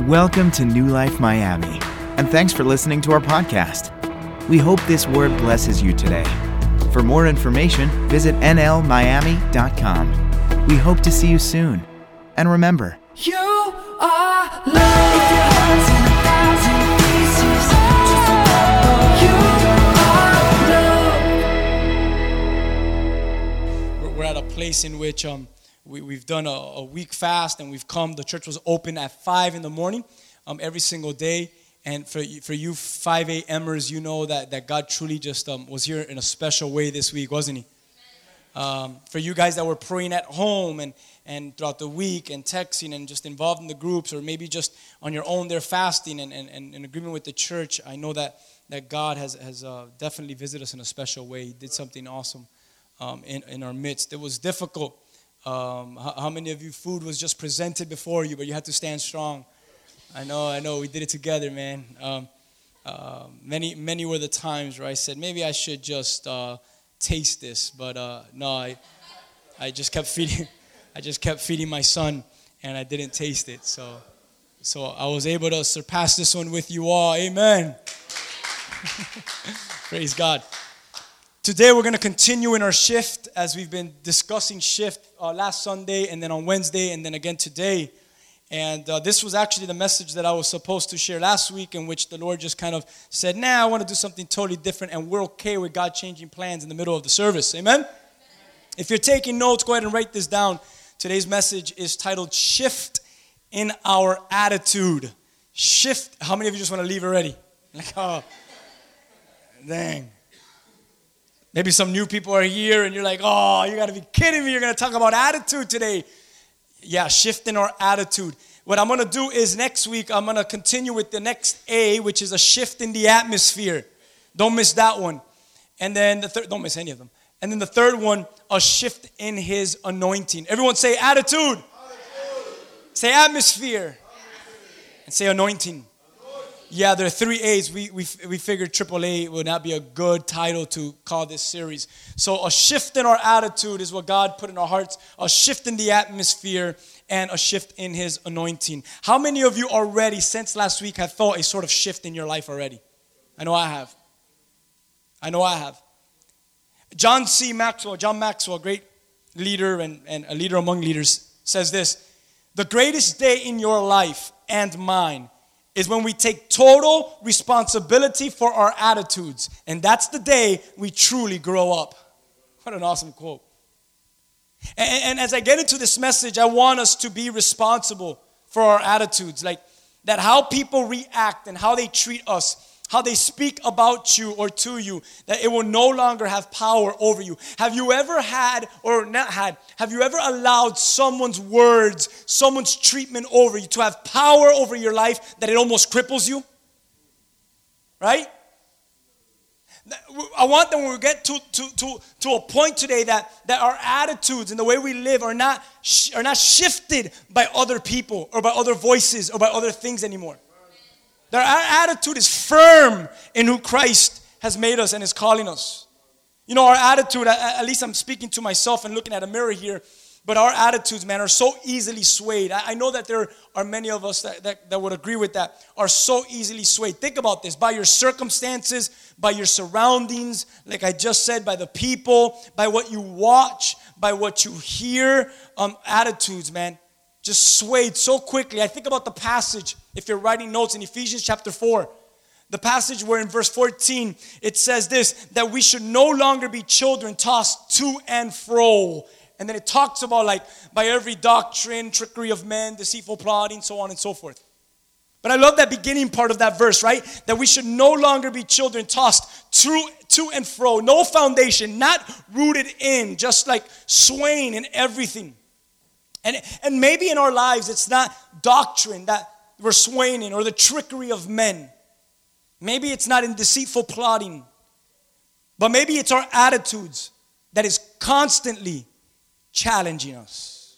Welcome to New Life Miami, and thanks for listening to our podcast. We hope this word blesses you today. For more information, visit nlmiami.com. We hope to see you soon. And remember, You are love. If your heart's in a thousand pieces, just remember you are love. we're, we're at a place in which um, we, we've done a, a week fast and we've come. The church was open at 5 in the morning um, every single day. And for, for you 5 a.m.ers, you know that, that God truly just um, was here in a special way this week, wasn't He? Um, for you guys that were praying at home and, and throughout the week and texting and just involved in the groups or maybe just on your own there fasting and, and, and in agreement with the church, I know that, that God has, has uh, definitely visited us in a special way. He did something awesome um, in, in our midst. It was difficult. Um, how, how many of you food was just presented before you, but you had to stand strong? I know, I know. We did it together, man. Um, uh, many, many were the times where I said maybe I should just uh, taste this, but uh, no, I, I just kept feeding. I just kept feeding my son, and I didn't taste it. So, so I was able to surpass this one with you all. Amen. Praise God. Today we're going to continue in our shift as we've been discussing shift uh, last Sunday and then on Wednesday and then again today. And uh, this was actually the message that I was supposed to share last week, in which the Lord just kind of said, Nah, I want to do something totally different, and we're okay with God changing plans in the middle of the service. Amen? If you're taking notes, go ahead and write this down. Today's message is titled Shift in Our Attitude. Shift. How many of you just want to leave already? Like, oh, dang. Maybe some new people are here and you're like, oh, you gotta be kidding me. You're gonna talk about attitude today. Yeah, shifting our attitude. What I'm gonna do is next week, I'm gonna continue with the next A, which is a shift in the atmosphere. Don't miss that one. And then the third, don't miss any of them. And then the third one, a shift in his anointing. Everyone say attitude. Say atmosphere. And say anointing. Yeah, there are three A's. We, we, we figured AAA would not be a good title to call this series. So, a shift in our attitude is what God put in our hearts, a shift in the atmosphere, and a shift in His anointing. How many of you already, since last week, have felt a sort of shift in your life already? I know I have. I know I have. John C. Maxwell, John Maxwell, great leader and, and a leader among leaders, says this The greatest day in your life and mine is when we take total responsibility for our attitudes. And that's the day we truly grow up. What an awesome quote. And, and as I get into this message, I want us to be responsible for our attitudes. Like that, how people react and how they treat us how they speak about you or to you, that it will no longer have power over you. Have you ever had, or not had, have you ever allowed someone's words, someone's treatment over you to have power over your life that it almost cripples you? Right? I want that when we get to, to, to, to a point today that, that our attitudes and the way we live are not, sh- are not shifted by other people or by other voices or by other things anymore. That our attitude is firm in who Christ has made us and is calling us. You know, our attitude, at least I'm speaking to myself and looking at a mirror here, but our attitudes, man, are so easily swayed. I I know that there are many of us that, that, that would agree with that, are so easily swayed. Think about this by your circumstances, by your surroundings, like I just said, by the people, by what you watch, by what you hear. Um, attitudes, man, just swayed so quickly. I think about the passage, if you're writing notes in Ephesians chapter 4, the passage where in verse 14 it says this that we should no longer be children tossed to and fro. And then it talks about like by every doctrine, trickery of men, deceitful plotting, so on and so forth. But I love that beginning part of that verse, right? That we should no longer be children tossed to, to and fro, no foundation, not rooted in, just like swaying in everything. And, and maybe in our lives, it's not doctrine that we're swaying in or the trickery of men. Maybe it's not in deceitful plotting. But maybe it's our attitudes that is constantly challenging us.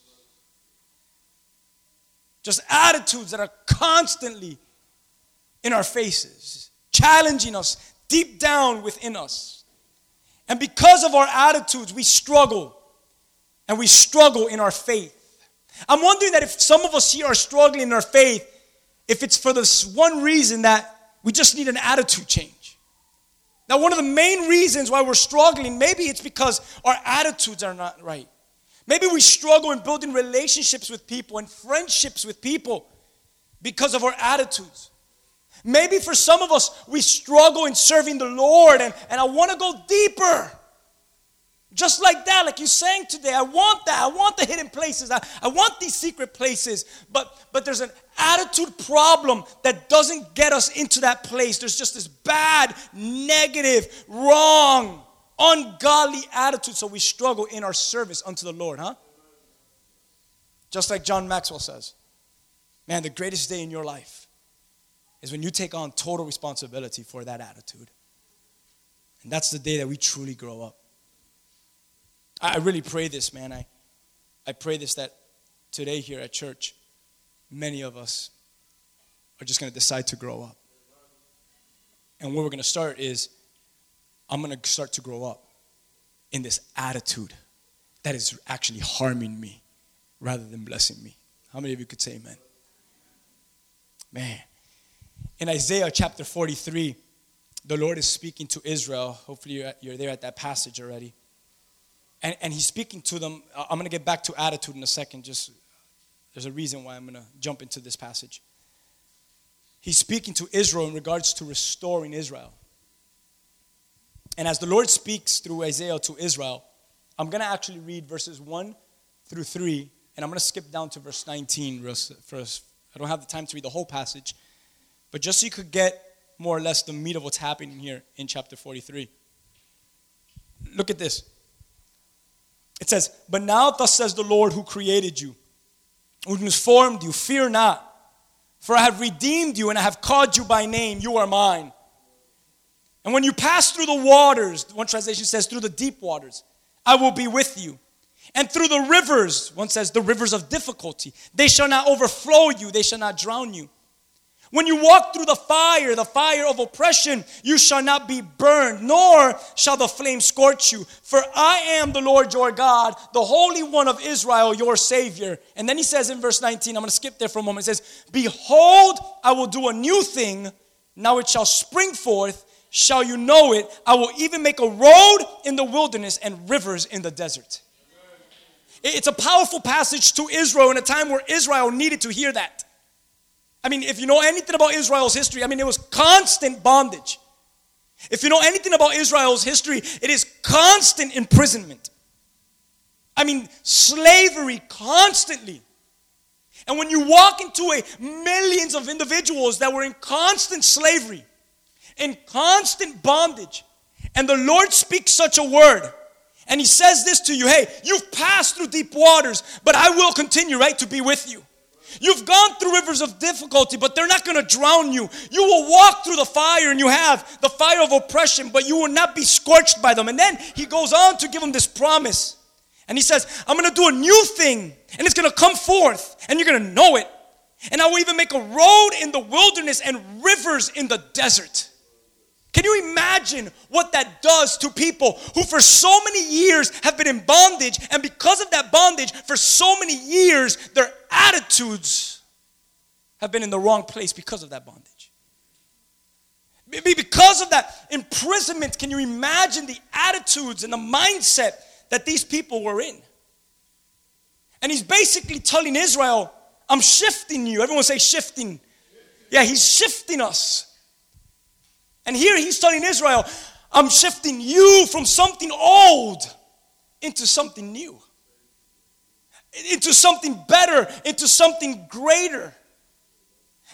Just attitudes that are constantly in our faces, challenging us deep down within us. And because of our attitudes, we struggle. And we struggle in our faith. I'm wondering that if some of us here are struggling in our faith, if it's for this one reason that we just need an attitude change. Now, one of the main reasons why we're struggling, maybe it's because our attitudes are not right. Maybe we struggle in building relationships with people and friendships with people because of our attitudes. Maybe for some of us, we struggle in serving the Lord, and, and I want to go deeper. Just like that, like you sang today, I want that. I want the hidden places. I, I want these secret places. But but there's an attitude problem that doesn't get us into that place. There's just this bad, negative, wrong, ungodly attitude. So we struggle in our service unto the Lord, huh? Just like John Maxwell says. Man, the greatest day in your life is when you take on total responsibility for that attitude. And that's the day that we truly grow up. I really pray this, man. I, I pray this that today here at church, many of us are just going to decide to grow up. And where we're going to start is I'm going to start to grow up in this attitude that is actually harming me rather than blessing me. How many of you could say amen? Man. In Isaiah chapter 43, the Lord is speaking to Israel. Hopefully, you're there at that passage already. And, and he's speaking to them. I'm going to get back to attitude in a second. Just there's a reason why I'm going to jump into this passage. He's speaking to Israel in regards to restoring Israel. And as the Lord speaks through Isaiah to Israel, I'm going to actually read verses 1 through 3, and I'm going to skip down to verse 19 first. I don't have the time to read the whole passage, but just so you could get more or less the meat of what's happening here in chapter 43. Look at this. It says, But now thus says the Lord who created you, who formed you, fear not. For I have redeemed you and I have called you by name. You are mine. And when you pass through the waters, one translation says, through the deep waters, I will be with you. And through the rivers, one says, the rivers of difficulty, they shall not overflow you, they shall not drown you. When you walk through the fire, the fire of oppression, you shall not be burned, nor shall the flame scorch you. For I am the Lord your God, the Holy One of Israel, your Savior. And then he says in verse 19, I'm going to skip there for a moment. It says, Behold, I will do a new thing. Now it shall spring forth. Shall you know it? I will even make a road in the wilderness and rivers in the desert. It's a powerful passage to Israel in a time where Israel needed to hear that. I mean, if you know anything about Israel's history, I mean, it was constant bondage. If you know anything about Israel's history, it is constant imprisonment. I mean, slavery constantly. And when you walk into a millions of individuals that were in constant slavery, in constant bondage, and the Lord speaks such a word, and He says this to you hey, you've passed through deep waters, but I will continue, right, to be with you. You've gone through rivers of difficulty, but they're not going to drown you. You will walk through the fire and you have the fire of oppression, but you will not be scorched by them. And then he goes on to give them this promise. And he says, I'm going to do a new thing, and it's going to come forth, and you're going to know it. And I will even make a road in the wilderness and rivers in the desert. Can you imagine what that does to people who, for so many years, have been in bondage, and because of that bondage, for so many years, their attitudes have been in the wrong place because of that bondage? Maybe because of that imprisonment, can you imagine the attitudes and the mindset that these people were in? And he's basically telling Israel, I'm shifting you. Everyone say shifting. Yeah, he's shifting us. And here he's telling Israel, I'm shifting you from something old into something new, into something better, into something greater.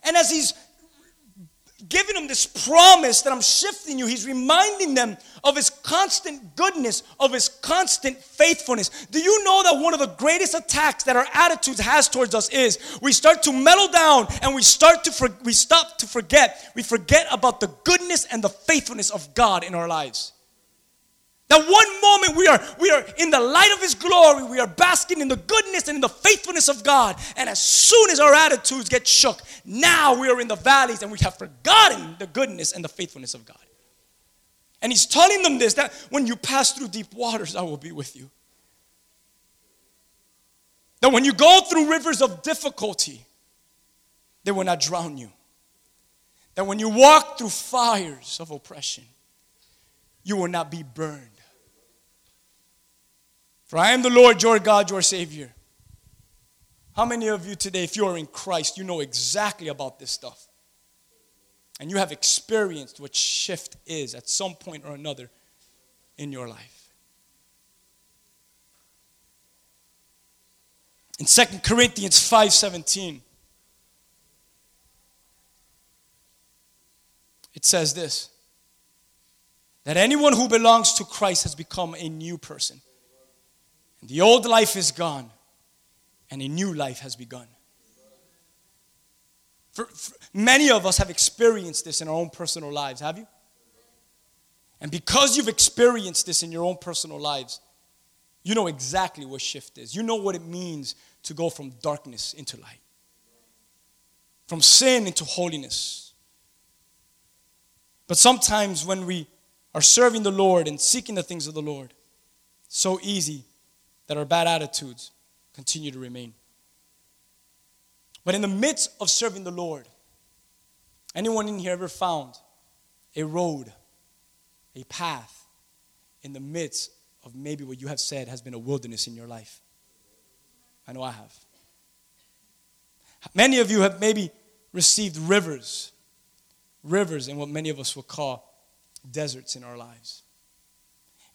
And as he's giving them this promise that I'm shifting you. He's reminding them of his constant goodness, of his constant faithfulness. Do you know that one of the greatest attacks that our attitudes has towards us is we start to mellow down and we start to for, we stop to forget. We forget about the goodness and the faithfulness of God in our lives. That one moment we are, we are in the light of His glory, we are basking in the goodness and in the faithfulness of God. And as soon as our attitudes get shook, now we are in the valleys and we have forgotten the goodness and the faithfulness of God. And He's telling them this that when you pass through deep waters, I will be with you. That when you go through rivers of difficulty, they will not drown you. That when you walk through fires of oppression, you will not be burned. For I am the Lord your God, your Savior. How many of you today, if you are in Christ, you know exactly about this stuff? And you have experienced what shift is at some point or another in your life. In 2 Corinthians 5:17 it says this that anyone who belongs to Christ has become a new person. The old life is gone and a new life has begun. For, for, many of us have experienced this in our own personal lives, have you? And because you've experienced this in your own personal lives, you know exactly what shift is. You know what it means to go from darkness into light, from sin into holiness. But sometimes when we are serving the Lord and seeking the things of the Lord, so easy that our bad attitudes continue to remain. But in the midst of serving the Lord, anyone in here ever found a road, a path in the midst of maybe what you have said has been a wilderness in your life? I know I have. Many of you have maybe received rivers, rivers in what many of us would call deserts in our lives.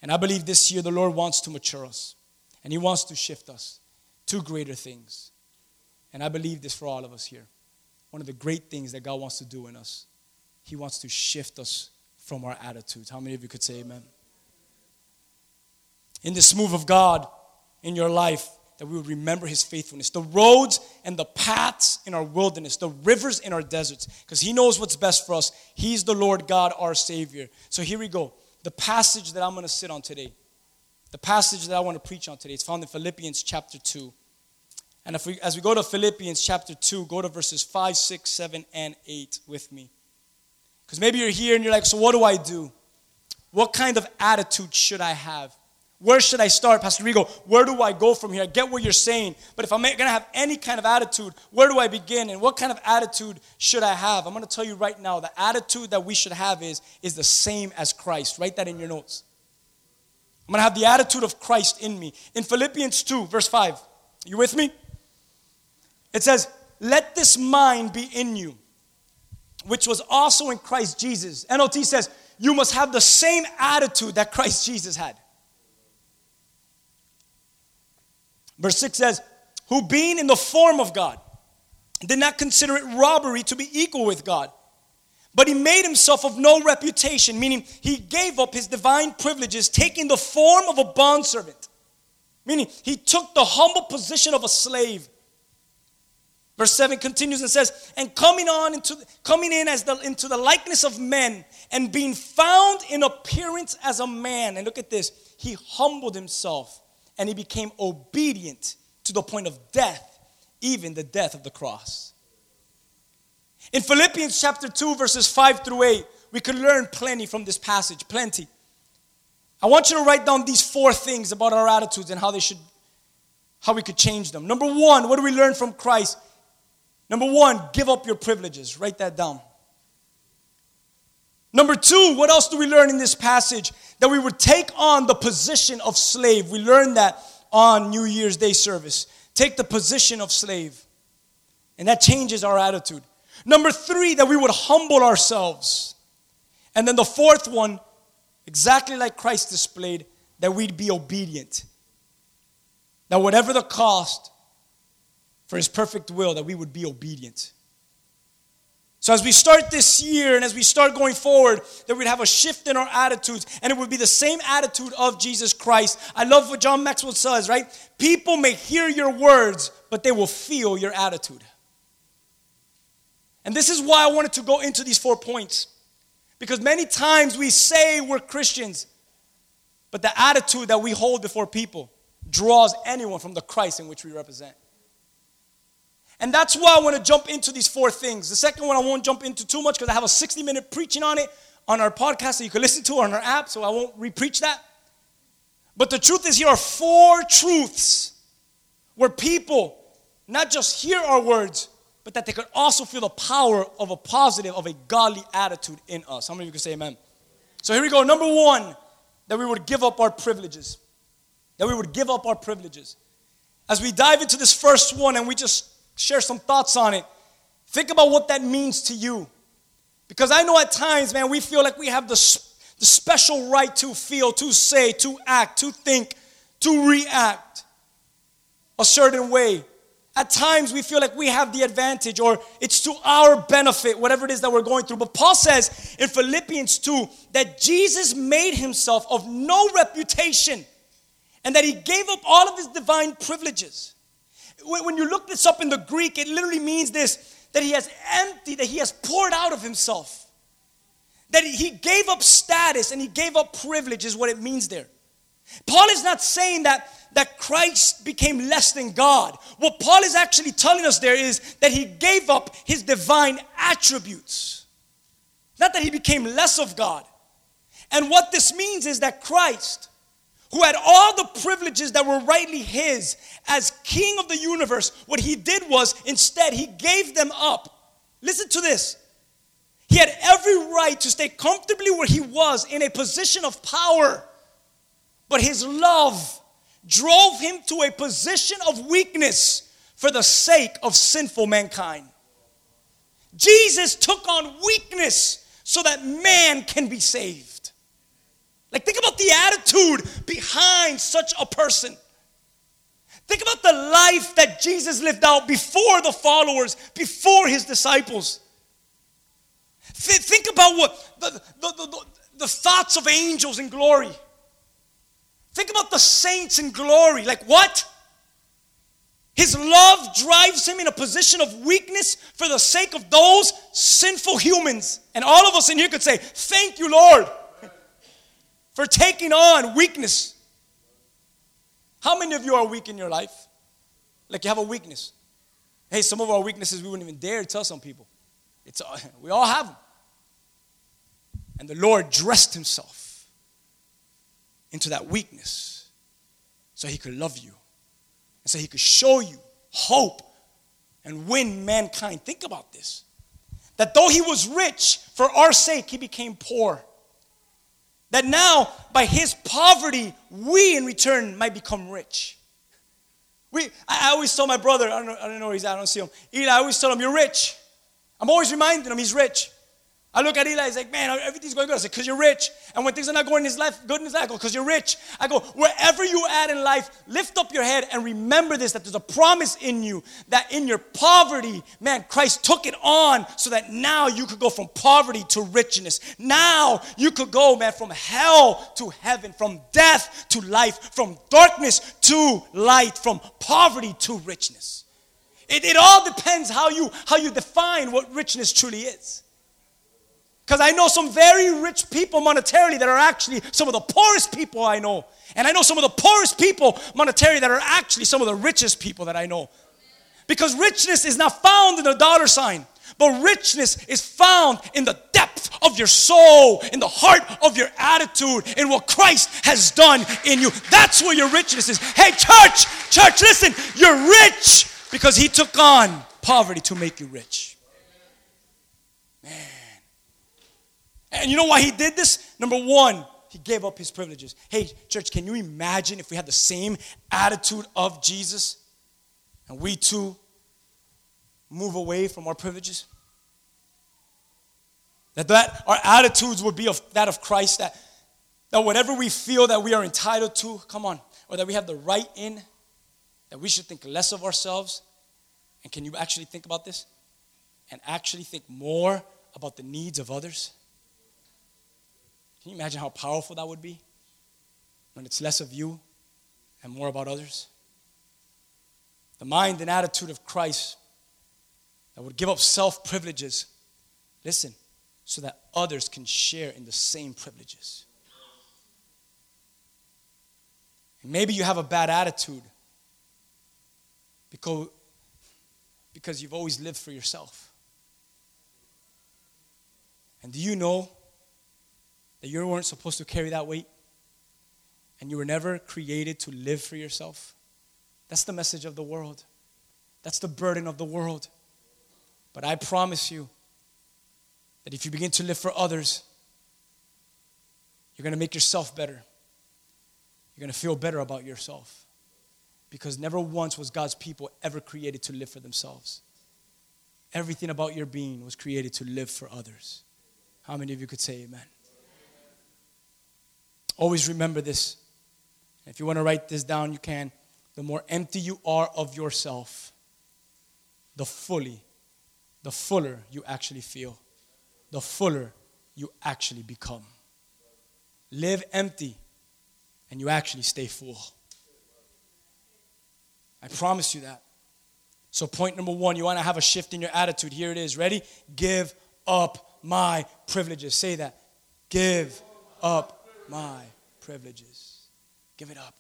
And I believe this year the Lord wants to mature us and He wants to shift us to greater things. And I believe this for all of us here. One of the great things that God wants to do in us, He wants to shift us from our attitudes. How many of you could say amen? In this move of God in your life, that we would remember his faithfulness. The roads and the paths in our wilderness, the rivers in our deserts, because he knows what's best for us. He's the Lord God, our Savior. So here we go. The passage that I'm going to sit on today, the passage that I want to preach on today, is found in Philippians chapter 2. And if we, as we go to Philippians chapter 2, go to verses 5, 6, 7, and 8 with me. Because maybe you're here and you're like, so what do I do? What kind of attitude should I have? Where should I start, Pastor Rigo? Where do I go from here? I get what you're saying, but if I'm going to have any kind of attitude, where do I begin and what kind of attitude should I have? I'm going to tell you right now, the attitude that we should have is, is the same as Christ. Write that in your notes. I'm going to have the attitude of Christ in me. In Philippians 2, verse 5, you with me? It says, Let this mind be in you, which was also in Christ Jesus. NLT says, You must have the same attitude that Christ Jesus had. Verse 6 says, Who being in the form of God, did not consider it robbery to be equal with God. But he made himself of no reputation, meaning he gave up his divine privileges, taking the form of a bondservant. Meaning he took the humble position of a slave. Verse 7 continues and says, And coming on into coming in as the into the likeness of men, and being found in appearance as a man. And look at this, he humbled himself and he became obedient to the point of death, even the death of the cross. In Philippians chapter 2, verses 5 through 8, we could learn plenty from this passage, plenty. I want you to write down these four things about our attitudes and how they should, how we could change them. Number one, what do we learn from Christ? Number one, give up your privileges. Write that down. Number two, what else do we learn in this passage? That we would take on the position of slave. We learned that on New Year's Day service. Take the position of slave. And that changes our attitude. Number three, that we would humble ourselves. And then the fourth one, exactly like Christ displayed, that we'd be obedient. That whatever the cost for his perfect will, that we would be obedient. So, as we start this year and as we start going forward, that we'd have a shift in our attitudes and it would be the same attitude of Jesus Christ. I love what John Maxwell says, right? People may hear your words, but they will feel your attitude. And this is why I wanted to go into these four points. Because many times we say we're Christians, but the attitude that we hold before people draws anyone from the Christ in which we represent. And that's why I want to jump into these four things. The second one I won't jump into too much because I have a 60 minute preaching on it on our podcast that you can listen to on our app, so I won't repreach that. But the truth is, here are four truths where people not just hear our words, but that they could also feel the power of a positive, of a godly attitude in us. How many of you can say amen? So here we go. Number one, that we would give up our privileges. That we would give up our privileges. As we dive into this first one and we just share some thoughts on it, think about what that means to you. Because I know at times, man, we feel like we have the, the special right to feel, to say, to act, to think, to react a certain way. At times we feel like we have the advantage or it's to our benefit, whatever it is that we're going through. But Paul says in Philippians 2 that Jesus made himself of no reputation and that he gave up all of his divine privileges. When you look this up in the Greek, it literally means this that he has emptied, that he has poured out of himself. That he gave up status and he gave up privilege, is what it means there. Paul is not saying that that Christ became less than God. What Paul is actually telling us there is that he gave up his divine attributes. Not that he became less of God. And what this means is that Christ, who had all the privileges that were rightly his as king of the universe, what he did was instead he gave them up. Listen to this. He had every right to stay comfortably where he was in a position of power, but his love drove him to a position of weakness for the sake of sinful mankind. Jesus took on weakness so that man can be saved. Like, think about the attitude behind such a person. Think about the life that Jesus lived out before the followers, before his disciples. Th- think about what the, the, the, the, thoughts of angels in glory. Think about the saints in glory. Like what? His love drives him in a position of weakness for the sake of those sinful humans. And all of us in here could say, Thank you, Lord, for taking on weakness. How many of you are weak in your life? Like you have a weakness. Hey, some of our weaknesses we wouldn't even dare tell some people. It's, we all have them. And the Lord dressed himself into that weakness so he could love you and so he could show you hope and win mankind. Think about this. That though he was rich, for our sake he became poor. That now, by his poverty, we in return might become rich. We, I always tell my brother, I don't, know, I don't know where he's at, I don't see him. I always tell him, You're rich. I'm always reminding him he's rich. I look at Eli, he's like, man, everything's going good. I say, because you're rich. And when things are not going in his life, good in his life, I go, because you're rich. I go, wherever you're at in life, lift up your head and remember this, that there's a promise in you that in your poverty, man, Christ took it on so that now you could go from poverty to richness. Now you could go, man, from hell to heaven, from death to life, from darkness to light, from poverty to richness. It, it all depends how you, how you define what richness truly is. Because I know some very rich people monetarily that are actually some of the poorest people I know. And I know some of the poorest people monetarily that are actually some of the richest people that I know. Because richness is not found in the dollar sign, but richness is found in the depth of your soul, in the heart of your attitude, in what Christ has done in you. That's where your richness is. Hey, church, church, listen, you're rich because He took on poverty to make you rich. Man. And you know why he did this? Number one, he gave up his privileges. Hey, church, can you imagine if we had the same attitude of Jesus and we too move away from our privileges? That, that our attitudes would be of that of Christ, that, that whatever we feel that we are entitled to, come on, or that we have the right in, that we should think less of ourselves. And can you actually think about this? And actually think more about the needs of others? Can you imagine how powerful that would be? When it's less of you and more about others? The mind and attitude of Christ that would give up self privileges, listen, so that others can share in the same privileges. And maybe you have a bad attitude because, because you've always lived for yourself. And do you know that you weren't supposed to carry that weight and you were never created to live for yourself. That's the message of the world. That's the burden of the world. But I promise you that if you begin to live for others, you're going to make yourself better. You're going to feel better about yourself. Because never once was God's people ever created to live for themselves. Everything about your being was created to live for others. How many of you could say amen? Always remember this. If you want to write this down, you can. The more empty you are of yourself, the fully, the fuller you actually feel, the fuller you actually become. Live empty, and you actually stay full. I promise you that. So, point number one, you want to have a shift in your attitude. Here it is. Ready? Give up my privileges. Say that. Give up my privileges. Give it up.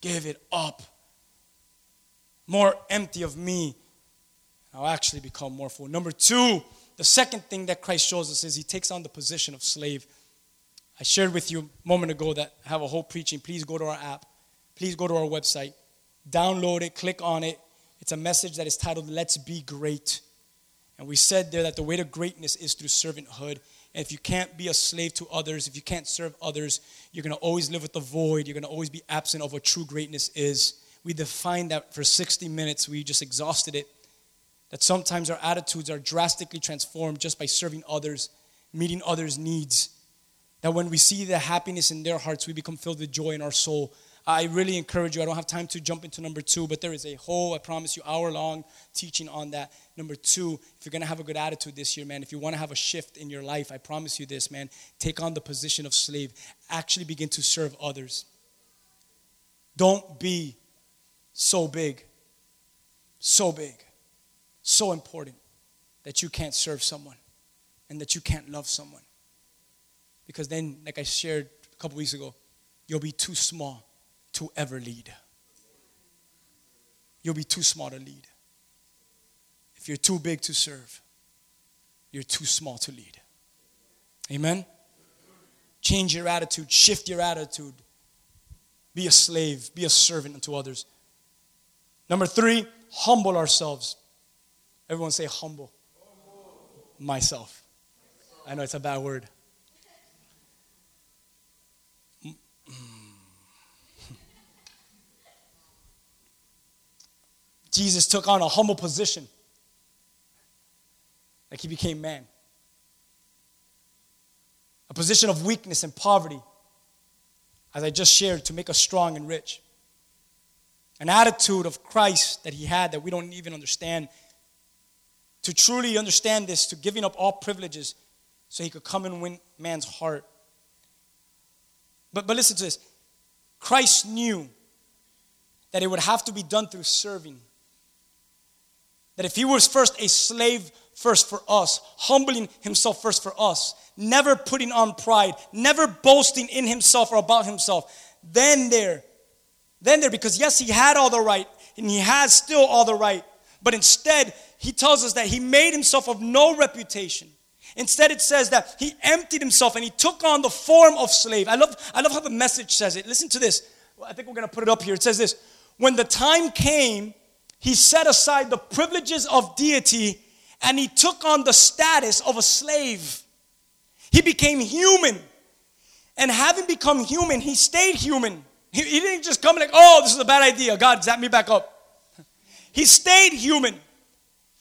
Give it up. More empty of me. I'll actually become more full. Number two, the second thing that Christ shows us is he takes on the position of slave. I shared with you a moment ago that I have a whole preaching. Please go to our app. Please go to our website. Download it, click on it. It's a message that is titled Let's Be Great. And we said there that the way to greatness is through servanthood. And if you can't be a slave to others, if you can't serve others, you're going to always live with the void. You're going to always be absent of what true greatness is. We defined that for 60 minutes. We just exhausted it. That sometimes our attitudes are drastically transformed just by serving others, meeting others' needs. That when we see the happiness in their hearts, we become filled with joy in our soul. I really encourage you. I don't have time to jump into number two, but there is a whole, I promise you, hour long teaching on that. Number two, if you're going to have a good attitude this year, man, if you want to have a shift in your life, I promise you this, man, take on the position of slave. Actually begin to serve others. Don't be so big, so big, so important that you can't serve someone and that you can't love someone. Because then, like I shared a couple weeks ago, you'll be too small to ever lead. You'll be too small to lead. If you're too big to serve, you're too small to lead. Amen? Change your attitude, shift your attitude. Be a slave, be a servant unto others. Number three, humble ourselves. Everyone say humble. Myself. I know it's a bad word. Jesus took on a humble position. Like he became man. A position of weakness and poverty, as I just shared, to make us strong and rich. An attitude of Christ that he had that we don't even understand. To truly understand this, to giving up all privileges so he could come and win man's heart. But, but listen to this Christ knew that it would have to be done through serving. That if he was first a slave first for us, humbling himself first for us, never putting on pride, never boasting in himself or about himself, then there, then there, because yes, he had all the right and he has still all the right, but instead, he tells us that he made himself of no reputation. Instead, it says that he emptied himself and he took on the form of slave. I love, I love how the message says it. Listen to this. I think we're going to put it up here. It says this When the time came, he set aside the privileges of deity and he took on the status of a slave. He became human. And having become human, he stayed human. He, he didn't just come like, oh, this is a bad idea. God, zap me back up. He stayed human.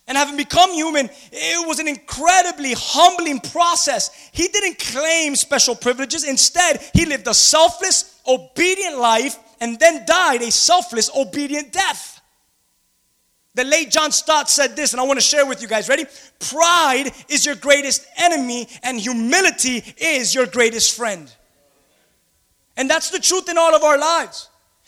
And having become human, it was an incredibly humbling process. He didn't claim special privileges. Instead, he lived a selfless, obedient life and then died a selfless, obedient death. The late John Stott said this, and I want to share with you guys. Ready? Pride is your greatest enemy, and humility is your greatest friend. And that's the truth in all of our lives.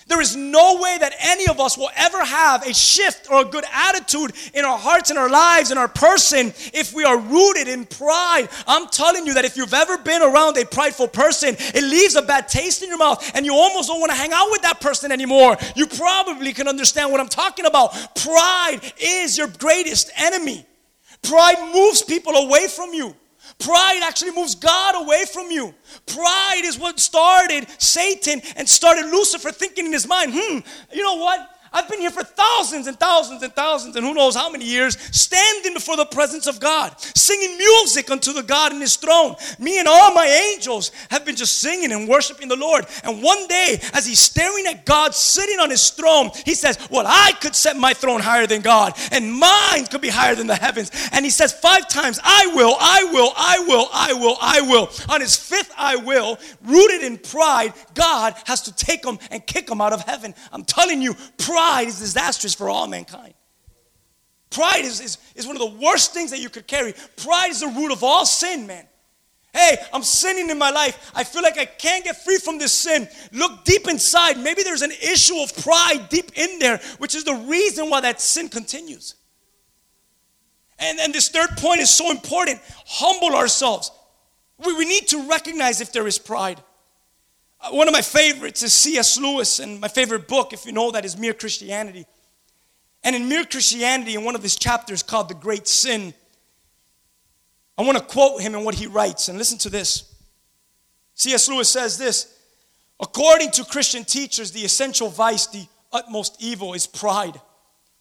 There is no way that any of us will ever have a shift or a good attitude in our hearts, in our lives, in our person if we are rooted in pride. I'm telling you that if you've ever been around a prideful person, it leaves a bad taste in your mouth and you almost don't want to hang out with that person anymore. You probably can understand what I'm talking about. Pride is your greatest enemy. Pride moves people away from you. Pride actually moves God away from you. Pride is what started Satan and started Lucifer thinking in his mind, hmm, you know what? I've been here for thousands and thousands and thousands and who knows how many years, standing before the presence of God, singing music unto the God in His throne. Me and all my angels have been just singing and worshiping the Lord. And one day, as He's staring at God sitting on His throne, He says, Well, I could set my throne higher than God, and mine could be higher than the heavens. And He says five times, I will, I will, I will, I will, I will. On His fifth, I will, rooted in pride, God has to take him and kick him out of heaven. I'm telling you, pride is disastrous for all mankind. Pride is, is, is one of the worst things that you could carry. Pride is the root of all sin, man. Hey, I'm sinning in my life. I feel like I can't get free from this sin. Look deep inside. Maybe there's an issue of pride deep in there, which is the reason why that sin continues. And, and this third point is so important humble ourselves. We, we need to recognize if there is pride. Uh, One of my favorites is C.S. Lewis, and my favorite book, if you know that, is Mere Christianity. And in Mere Christianity, in one of his chapters called The Great Sin, I want to quote him and what he writes, and listen to this. C.S. Lewis says this According to Christian teachers, the essential vice, the utmost evil, is pride.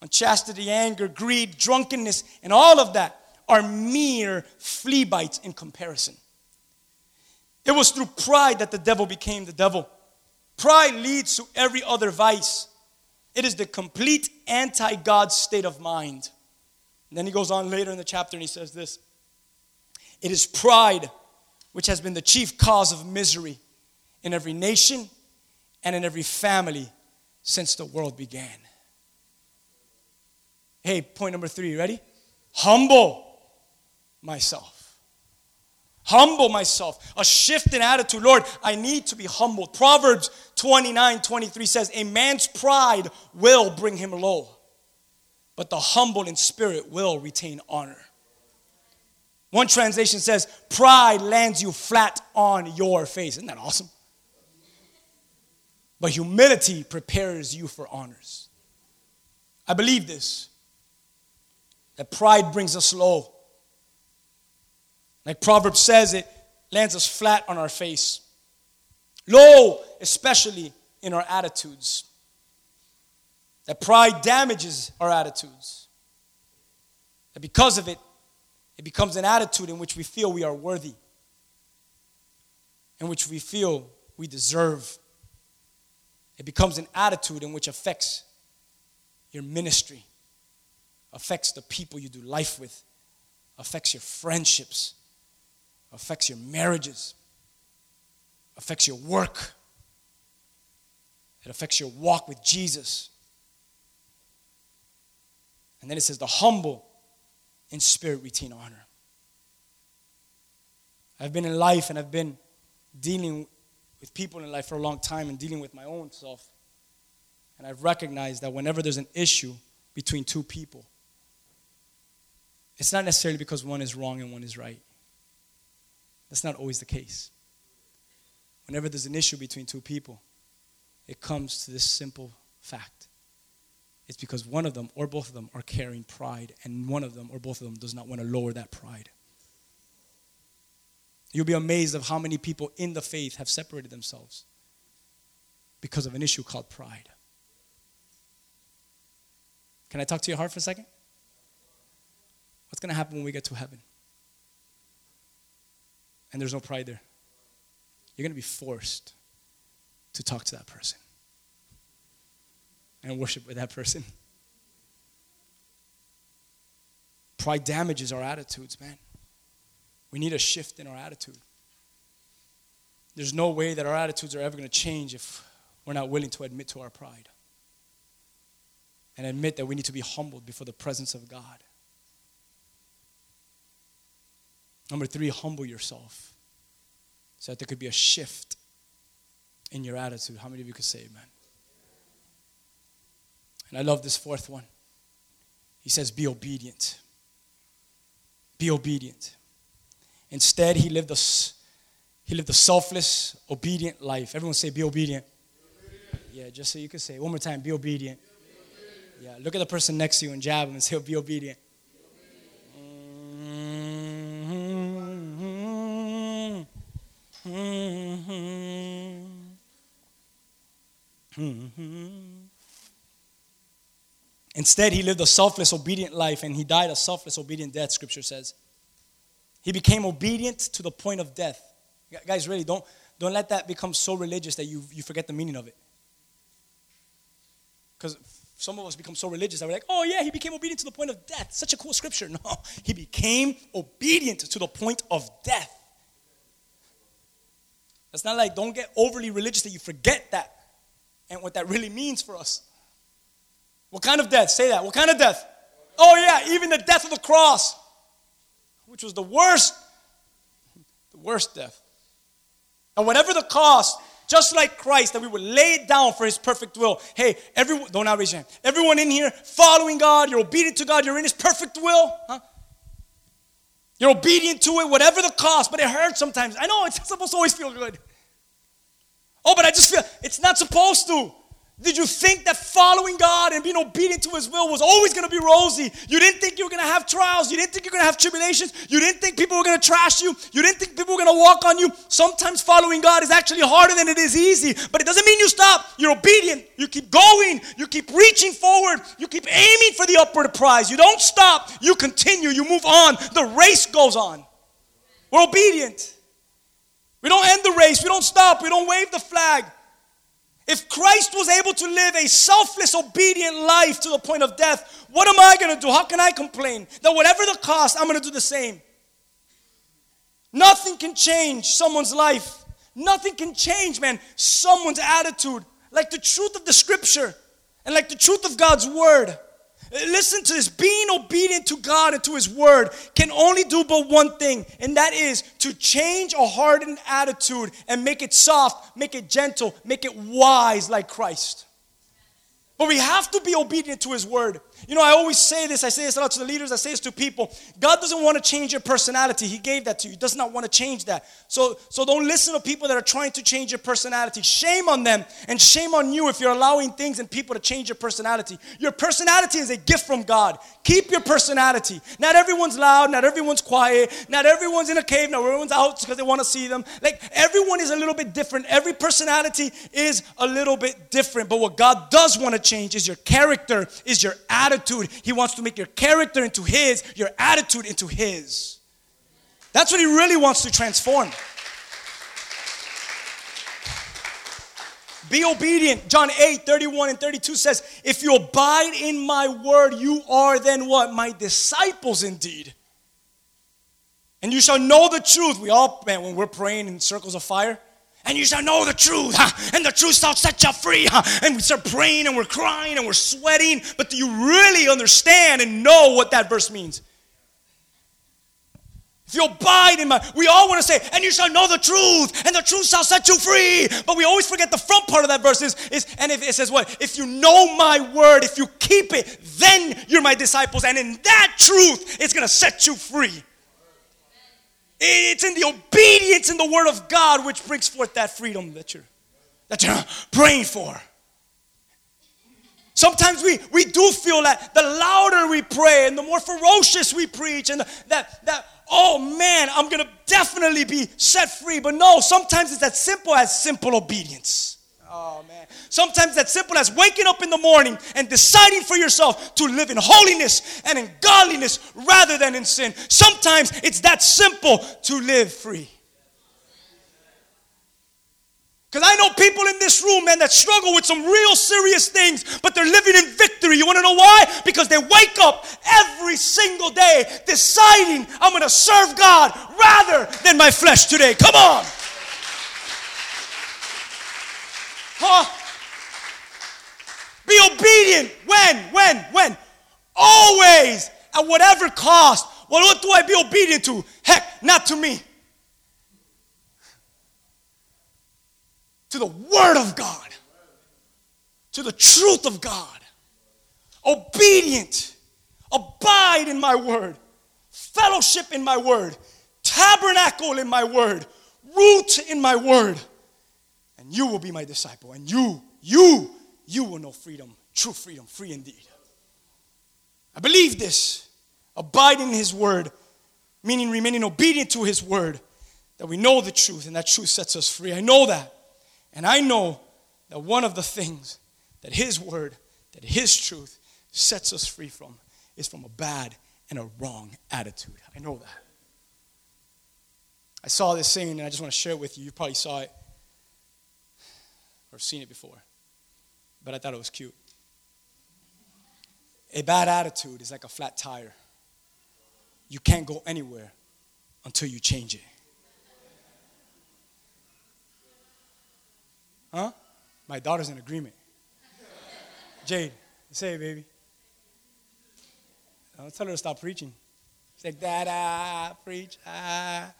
Unchastity, anger, greed, drunkenness, and all of that are mere flea bites in comparison. It was through pride that the devil became the devil. Pride leads to every other vice. It is the complete anti God state of mind. And then he goes on later in the chapter and he says this It is pride which has been the chief cause of misery in every nation and in every family since the world began. Hey, point number three, ready? Humble myself. Humble myself. A shift in attitude. Lord, I need to be humbled. Proverbs 29 23 says, A man's pride will bring him low, but the humble in spirit will retain honor. One translation says, Pride lands you flat on your face. Isn't that awesome? But humility prepares you for honors. I believe this that pride brings us low. Like Proverbs says, it lands us flat on our face. Low, especially in our attitudes. That pride damages our attitudes. That because of it, it becomes an attitude in which we feel we are worthy, in which we feel we deserve. It becomes an attitude in which affects your ministry, affects the people you do life with, affects your friendships, affects your marriages, affects your work, it affects your walk with Jesus. And then it says, the humble in spirit retain honor. I've been in life and I've been dealing with people in life for a long time and dealing with my own self. And I've recognized that whenever there's an issue between two people, it's not necessarily because one is wrong and one is right. That's not always the case. Whenever there's an issue between two people, it comes to this simple fact. It's because one of them or both of them are carrying pride, and one of them or both of them does not want to lower that pride. You'll be amazed of how many people in the faith have separated themselves because of an issue called pride. Can I talk to your heart for a second? What's going to happen when we get to heaven? And there's no pride there. You're going to be forced to talk to that person and worship with that person. Pride damages our attitudes, man. We need a shift in our attitude. There's no way that our attitudes are ever going to change if we're not willing to admit to our pride and admit that we need to be humbled before the presence of God. Number three, humble yourself so that there could be a shift in your attitude. How many of you could say amen? And I love this fourth one. He says, Be obedient. Be obedient. Instead, he lived a, he lived a selfless, obedient life. Everyone say, Be obedient. Yeah, just so you can say one more time, be obedient. Yeah, look at the person next to you and jab him and say, Be obedient. Mm-hmm. Instead, he lived a selfless, obedient life and he died a selfless, obedient death, scripture says. He became obedient to the point of death. Guys, really, don't, don't let that become so religious that you, you forget the meaning of it. Because some of us become so religious that we're like, oh, yeah, he became obedient to the point of death. Such a cool scripture. No, he became obedient to the point of death. It's not like don't get overly religious that you forget that and what that really means for us. What kind of death? Say that. What kind of death? Oh, yeah, even the death of the cross, which was the worst, the worst death. And whatever the cost, just like Christ, that we would lay it down for his perfect will. Hey, everyone, don't not raise your hand. Everyone in here following God, you're obedient to God, you're in his perfect will. Huh? You're obedient to it, whatever the cost, but it hurts sometimes. I know it's supposed to always feel good. Oh, but I just feel it's not supposed to. Did you think that following God and being obedient to His will was always going to be rosy? You didn't think you were going to have trials. You didn't think you were going to have tribulations. You didn't think people were going to trash you. You didn't think people were going to walk on you. Sometimes following God is actually harder than it is easy, but it doesn't mean you stop. You're obedient. You keep going. You keep reaching forward. You keep aiming for the upward prize. You don't stop. You continue. You move on. The race goes on. We're obedient. We don't end the race. We don't stop. We don't wave the flag. If Christ was able to live a selfless, obedient life to the point of death, what am I going to do? How can I complain? That whatever the cost, I'm going to do the same. Nothing can change someone's life. Nothing can change, man, someone's attitude. Like the truth of the scripture and like the truth of God's word. Uh, listen to this being obedient to God and to His word can only do but one thing, and that is to change a hardened attitude and make it soft, make it gentle, make it wise like Christ. But we have to be obedient to His word. You know, I always say this, I say this a lot to the leaders, I say this to people. God doesn't want to change your personality. He gave that to you. He does not want to change that. So, so don't listen to people that are trying to change your personality. Shame on them and shame on you if you're allowing things and people to change your personality. Your personality is a gift from God. Keep your personality. Not everyone's loud, not everyone's quiet, not everyone's in a cave, not everyone's out because they want to see them. Like everyone is a little bit different. Every personality is a little bit different. But what God does want to change is your character, is your attitude. He wants to make your character into His, your attitude into His. That's what He really wants to transform. Be obedient. John 8, 31 and 32 says, If you abide in my word, you are then what? My disciples indeed. And you shall know the truth. We all, man, when we're praying in circles of fire, and you shall know the truth, and the truth shall set you free. And we start praying and we're crying and we're sweating, but do you really understand and know what that verse means? If you abide in my, we all want to say, and you shall know the truth, and the truth shall set you free. But we always forget the front part of that verse is, is and if it says what? If you know my word, if you keep it, then you're my disciples. And in that truth, it's going to set you free. It's in the obedience in the word of God which brings forth that freedom that you're, that you're praying for. Sometimes we, we do feel that the louder we pray and the more ferocious we preach and that, that, oh man, I'm gonna definitely be set free. But no, sometimes it's as simple as simple obedience. Oh man. Sometimes as simple as waking up in the morning and deciding for yourself to live in holiness and in godliness rather than in sin. Sometimes it's that simple to live free. Because I know people in this room, man, that struggle with some real serious things, but they're living in victory. You want to know why? Because they wake up every single day deciding, I'm going to serve God rather than my flesh today. Come on. Huh? Be obedient. When? When? When? Always. At whatever cost. Well, what do I be obedient to? Heck, not to me. to the Word of God, to the truth of God. Obedient, abide in my Word, fellowship in my Word, tabernacle in my Word, root in my Word, and you will be my disciple. And you, you, you will know freedom, true freedom, free indeed. I believe this. Abide in His Word, meaning remaining obedient to His Word, that we know the truth, and that truth sets us free. I know that. And I know that one of the things that His Word, that His truth sets us free from is from a bad and a wrong attitude. I know that. I saw this saying and I just want to share it with you. You probably saw it or seen it before, but I thought it was cute. A bad attitude is like a flat tire. You can't go anywhere until you change it. Huh? My daughter's in agreement. Jade, say it, baby. Don't tell her to stop preaching. She's like, Dada, preach. Ah.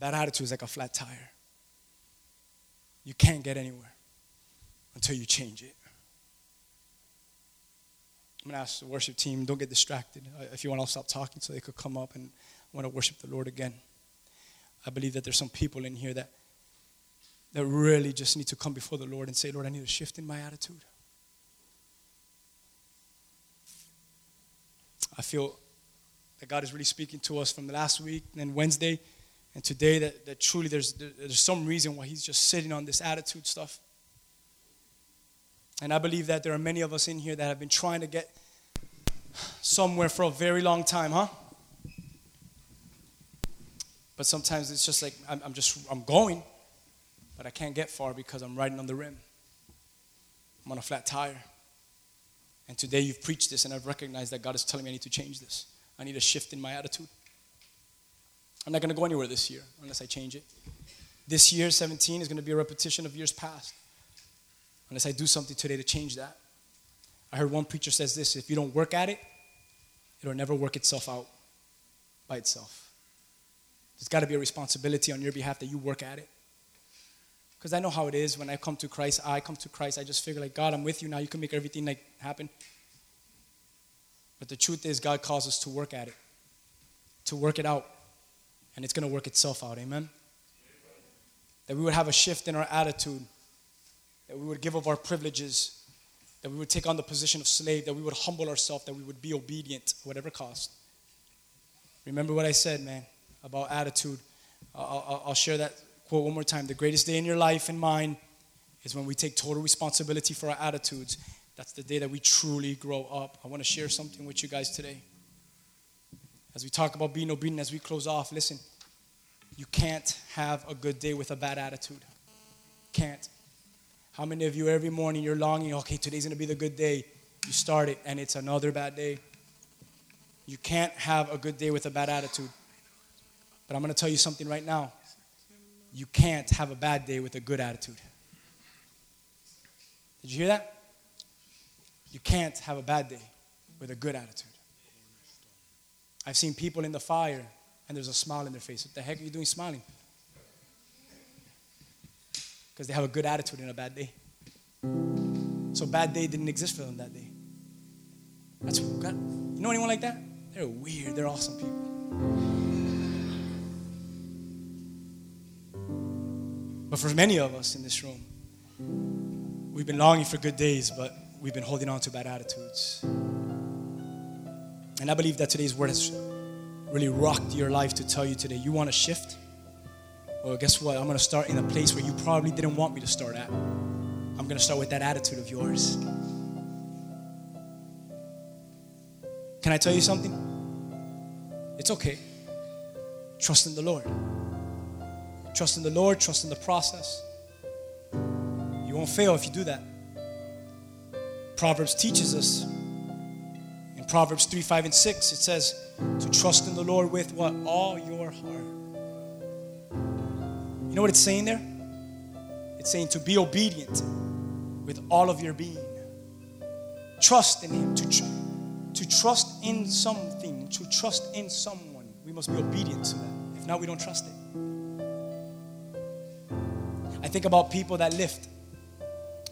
That attitude is like a flat tire. You can't get anywhere until you change it. I'm going to ask the worship team, don't get distracted. Uh, If you want, I'll stop talking so they could come up and want to worship the Lord again. I believe that there's some people in here that, that really just need to come before the Lord and say, Lord, I need a shift in my attitude. I feel that God is really speaking to us from the last week and Wednesday and today that, that truly there's, there's some reason why He's just sitting on this attitude stuff. And I believe that there are many of us in here that have been trying to get somewhere for a very long time, huh? But sometimes it's just like I'm, I'm just I'm going, but I can't get far because I'm riding on the rim. I'm on a flat tire. And today you've preached this, and I've recognized that God is telling me I need to change this. I need a shift in my attitude. I'm not going to go anywhere this year unless I change it. This year, 17, is going to be a repetition of years past unless I do something today to change that. I heard one preacher says this if you don't work at it, it'll never work itself out by itself. There's got to be a responsibility on your behalf that you work at it. Because I know how it is when I come to Christ, I come to Christ, I just figure like, God, I'm with you now. You can make everything like happen. But the truth is, God calls us to work at it, to work it out, and it's going to work itself out. Amen. That we would have a shift in our attitude, that we would give up our privileges, that we would take on the position of slave, that we would humble ourselves, that we would be obedient, whatever cost. Remember what I said, man, about attitude. I'll, I'll, I'll share that quote one more time. The greatest day in your life and mine is when we take total responsibility for our attitudes. That's the day that we truly grow up. I want to share something with you guys today. As we talk about being obedient, as we close off, listen, you can't have a good day with a bad attitude. Can't. How many of you every morning you're longing, okay, today's gonna be the good day. You start it and it's another bad day. You can't have a good day with a bad attitude. But I'm gonna tell you something right now. You can't have a bad day with a good attitude. Did you hear that? You can't have a bad day with a good attitude. I've seen people in the fire and there's a smile in their face. What the heck are you doing smiling? Because they have a good attitude in a bad day. So bad day didn't exist for them that day. That's God. You know anyone like that? They're weird. They're awesome people. But for many of us in this room, we've been longing for good days, but we've been holding on to bad attitudes. And I believe that today's word has really rocked your life to tell you today you want to shift? Well, guess what? I'm going to start in a place where you probably didn't want me to start at. I'm going to start with that attitude of yours. Can I tell you something? It's okay. Trust in the Lord. Trust in the Lord, trust in the process. You won't fail if you do that. Proverbs teaches us Proverbs 3, 5, and 6, it says to trust in the Lord with what? All your heart. You know what it's saying there? It's saying to be obedient with all of your being. Trust in Him. To, tr- to trust in something, to trust in someone, we must be obedient to that. If not, we don't trust it. I think about people that lift.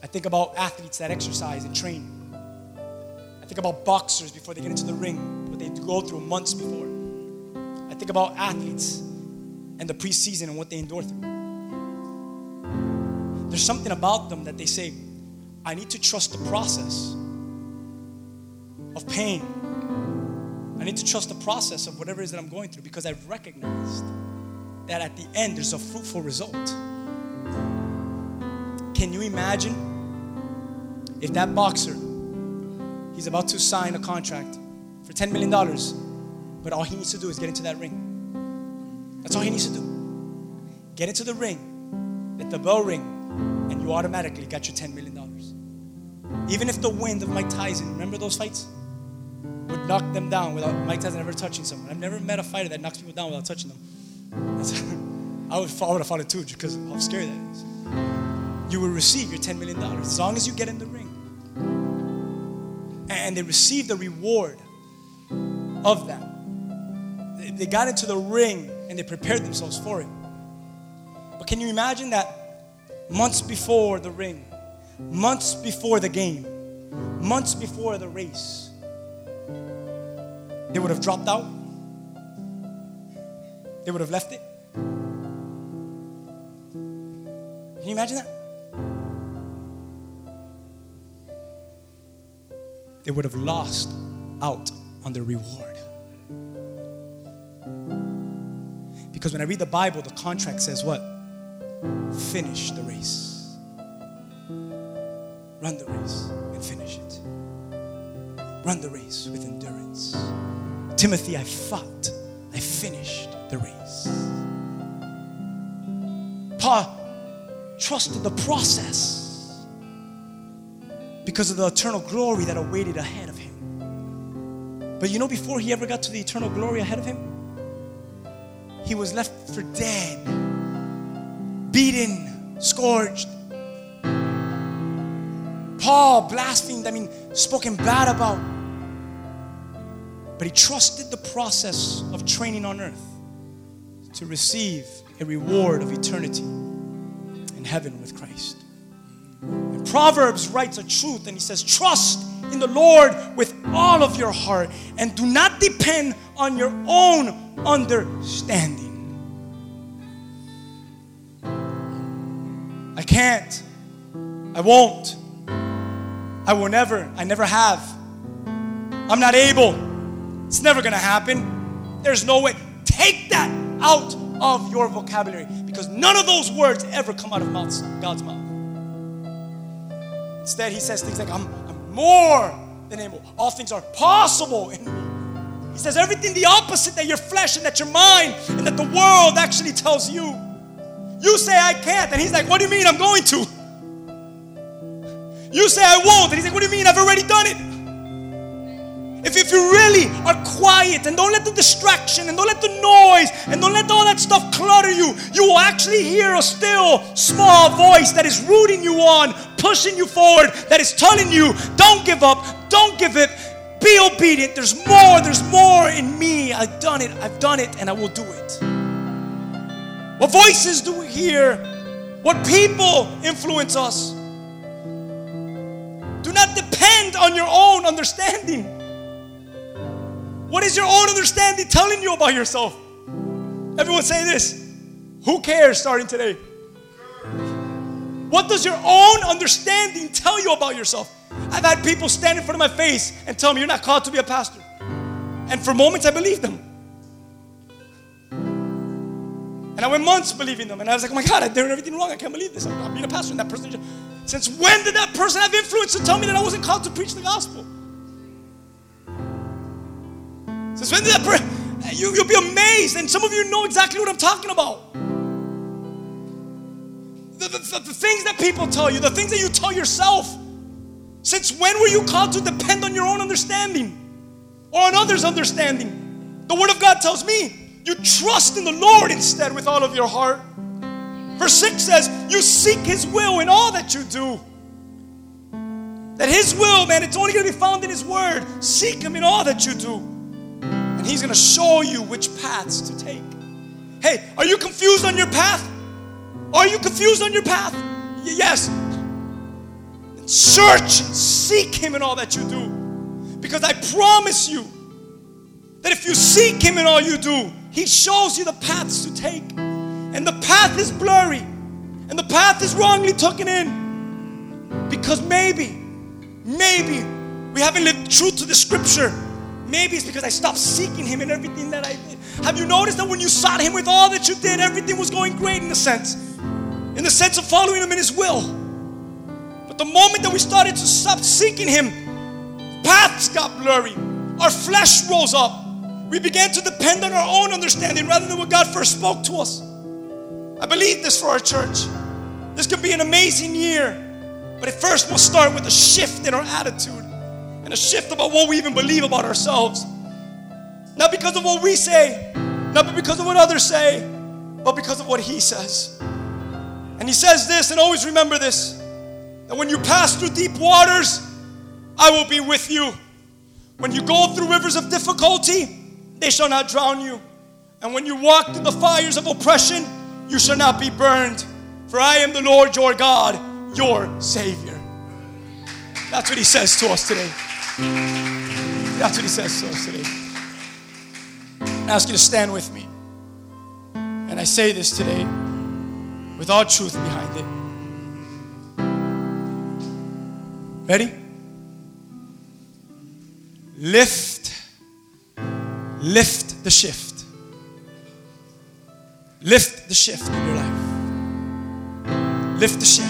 I think about athletes that exercise and train. Think about boxers before they get into the ring, what they go through months before. I think about athletes and the preseason and what they endure through. There's something about them that they say, I need to trust the process of pain. I need to trust the process of whatever it is that I'm going through because I've recognized that at the end there's a fruitful result. Can you imagine if that boxer, he's about to sign a contract for $10 million, but all he needs to do is get into that ring. That's all he needs to do. Get into the ring, let the bell ring, and you automatically got your $10 million. Even if the wind of Mike Tyson, remember those fights? Would knock them down without Mike Tyson ever touching someone. I've never met a fighter that knocks people down without touching them. I would, I would have fought it too because how scary that is. You will receive your $10 million as long as you get in the ring. And they received the reward of that. They- got into the ring and they prepared themselves for it. But can you imagine that months before the ring, months before the game, months before the race, they would have dropped out? They would have left it? Can you imagine that? They would have lost out on their reward. Because when I read the Bible, the contract says what? Finish the race. Run the race and finish it. Run the race with endurance. Timothy, I fought, I finished the race. Paul trusted the process because of the eternal glory that awaited ahead of him. But you know, before he ever got to the eternal glory ahead of him, he was left for dead, beaten, scourged. Paul blasphemed, I mean, spoken bad about. But he trusted the process of training on earth to receive a reward of eternity in heaven with Christ. Proverbs writes a truth and he says, Trust in the Lord with all of your heart and do not depend on your own understanding. I can't. I won't. I will never. I never have. I'm not able. It's never going to happen. There's no way. Take that out of your vocabulary because none of those words ever come out of God's mouth. Instead, he says things like, I'm, I'm more than able. All things are possible in me. He says everything the opposite that your flesh and that your mind and that the world actually tells you. You say, I can't. And he's like, What do you mean I'm going to? You say, I won't. And he's like, What do you mean I've already done it? If, if you really are quiet and don't let the distraction and don't let the noise and don't let all that stuff clutter you, you will actually hear a still small voice that is rooting you on, pushing you forward, that is telling you, don't give up, don't give it, be obedient. There's more, there's more in me. I've done it, I've done it, and I will do it. What voices do we hear? What people influence us? Do not depend on your own understanding. What is your own understanding telling you about yourself? Everyone say this. Who cares starting today? What does your own understanding tell you about yourself? I've had people stand in front of my face and tell me you're not called to be a pastor. And for moments I believed them. And I went months believing them. And I was like, oh my God, I'm doing everything wrong. I can't believe this. I'm, I'm being a pastor. And that person, just, since when did that person have influence to tell me that I wasn't called to preach the gospel? Did that person, you, you'll be amazed. And some of you know exactly what I'm talking about. The, the, the, the things that people tell you, the things that you tell yourself. Since when were you called to depend on your own understanding or on others' understanding? The Word of God tells me you trust in the Lord instead with all of your heart. Verse 6 says, You seek His will in all that you do. That His will, man, it's only going to be found in His Word. Seek Him in all that you do. And He's going to show you which paths to take. Hey, are you confused on your path? Are you confused on your path? Y- yes. Search and seek Him in all that you do. Because I promise you that if you seek Him in all you do, He shows you the paths to take. And the path is blurry, and the path is wrongly taken in. Because maybe, maybe we haven't lived true to the scripture. Maybe it's because I stopped seeking Him in everything that I did. Have you noticed that when you sought Him with all that you did, everything was going great in a sense? In the sense of following Him in His will. But the moment that we started to stop seeking Him, paths got blurry. Our flesh rose up. We began to depend on our own understanding rather than what God first spoke to us. I believe this for our church. This could be an amazing year, but it first must start with a shift in our attitude and a shift about what we even believe about ourselves. Not because of what we say, not because of what others say, but because of what He says. And He says this, and always remember this that when you pass through deep waters, I will be with you. When you go through rivers of difficulty, they shall not drown you. And when you walk through the fires of oppression, you shall not be burned. For I am the Lord your God, your Savior. That's what He says to us today. That's what He says us today. I ask you to stand with me. And I say this today with all truth behind it. Ready? Lift, lift the shift. Lift the shift in your life. Lift the shift.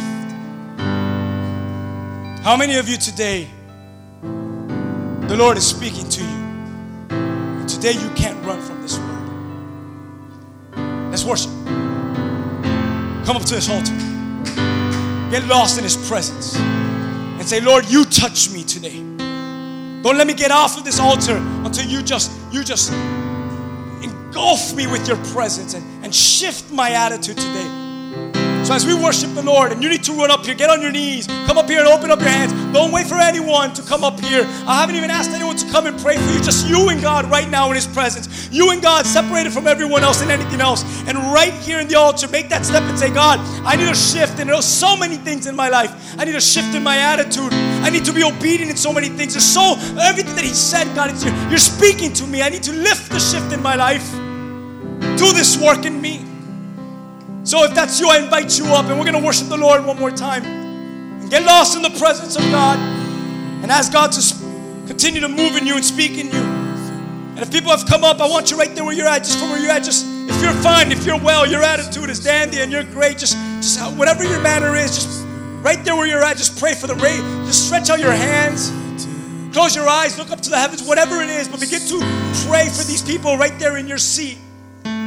How many of you today, the Lord is speaking to you? Today you can't run from this word. Let's worship. Come up to this altar. Get lost in His presence and say, Lord, you touch me today. Don't let me get off of this altar until you just you just engulf me with your presence and, and shift my attitude today. So as we worship the Lord, and you need to run up here, get on your knees, come up here and open up your hands. Don't wait for anyone to come up here. I haven't even asked anyone to come and pray for you. Just you and God right now in His presence. You and God separated from everyone else and anything else. And right here in the altar, make that step and say, God, I need a shift. And there's so many things in my life. I need a shift in my attitude. I need to be obedient in so many things. There's so everything that He said, God, it's, you're, you're speaking to me. I need to lift the shift in my life. Do this work in me. So if that's you, I invite you up and we're going to worship the Lord one more time. And get lost in the presence of God and ask God to continue to move in you and speak in you. And if people have come up, I want you right there where you're at, just from where you're at. Just if you're fine, if you're well, your attitude is dandy and you're great, just, just whatever your manner is, just right there where you're at, just pray for the rain. Just stretch out your hands. Close your eyes, look up to the heavens, whatever it is, but begin to pray for these people right there in your seat.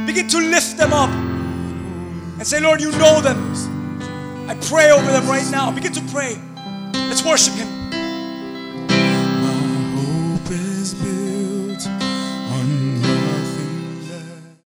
Begin to lift them up and say, Lord, you know them. I pray over them right now. Begin to pray. Let's worship Him.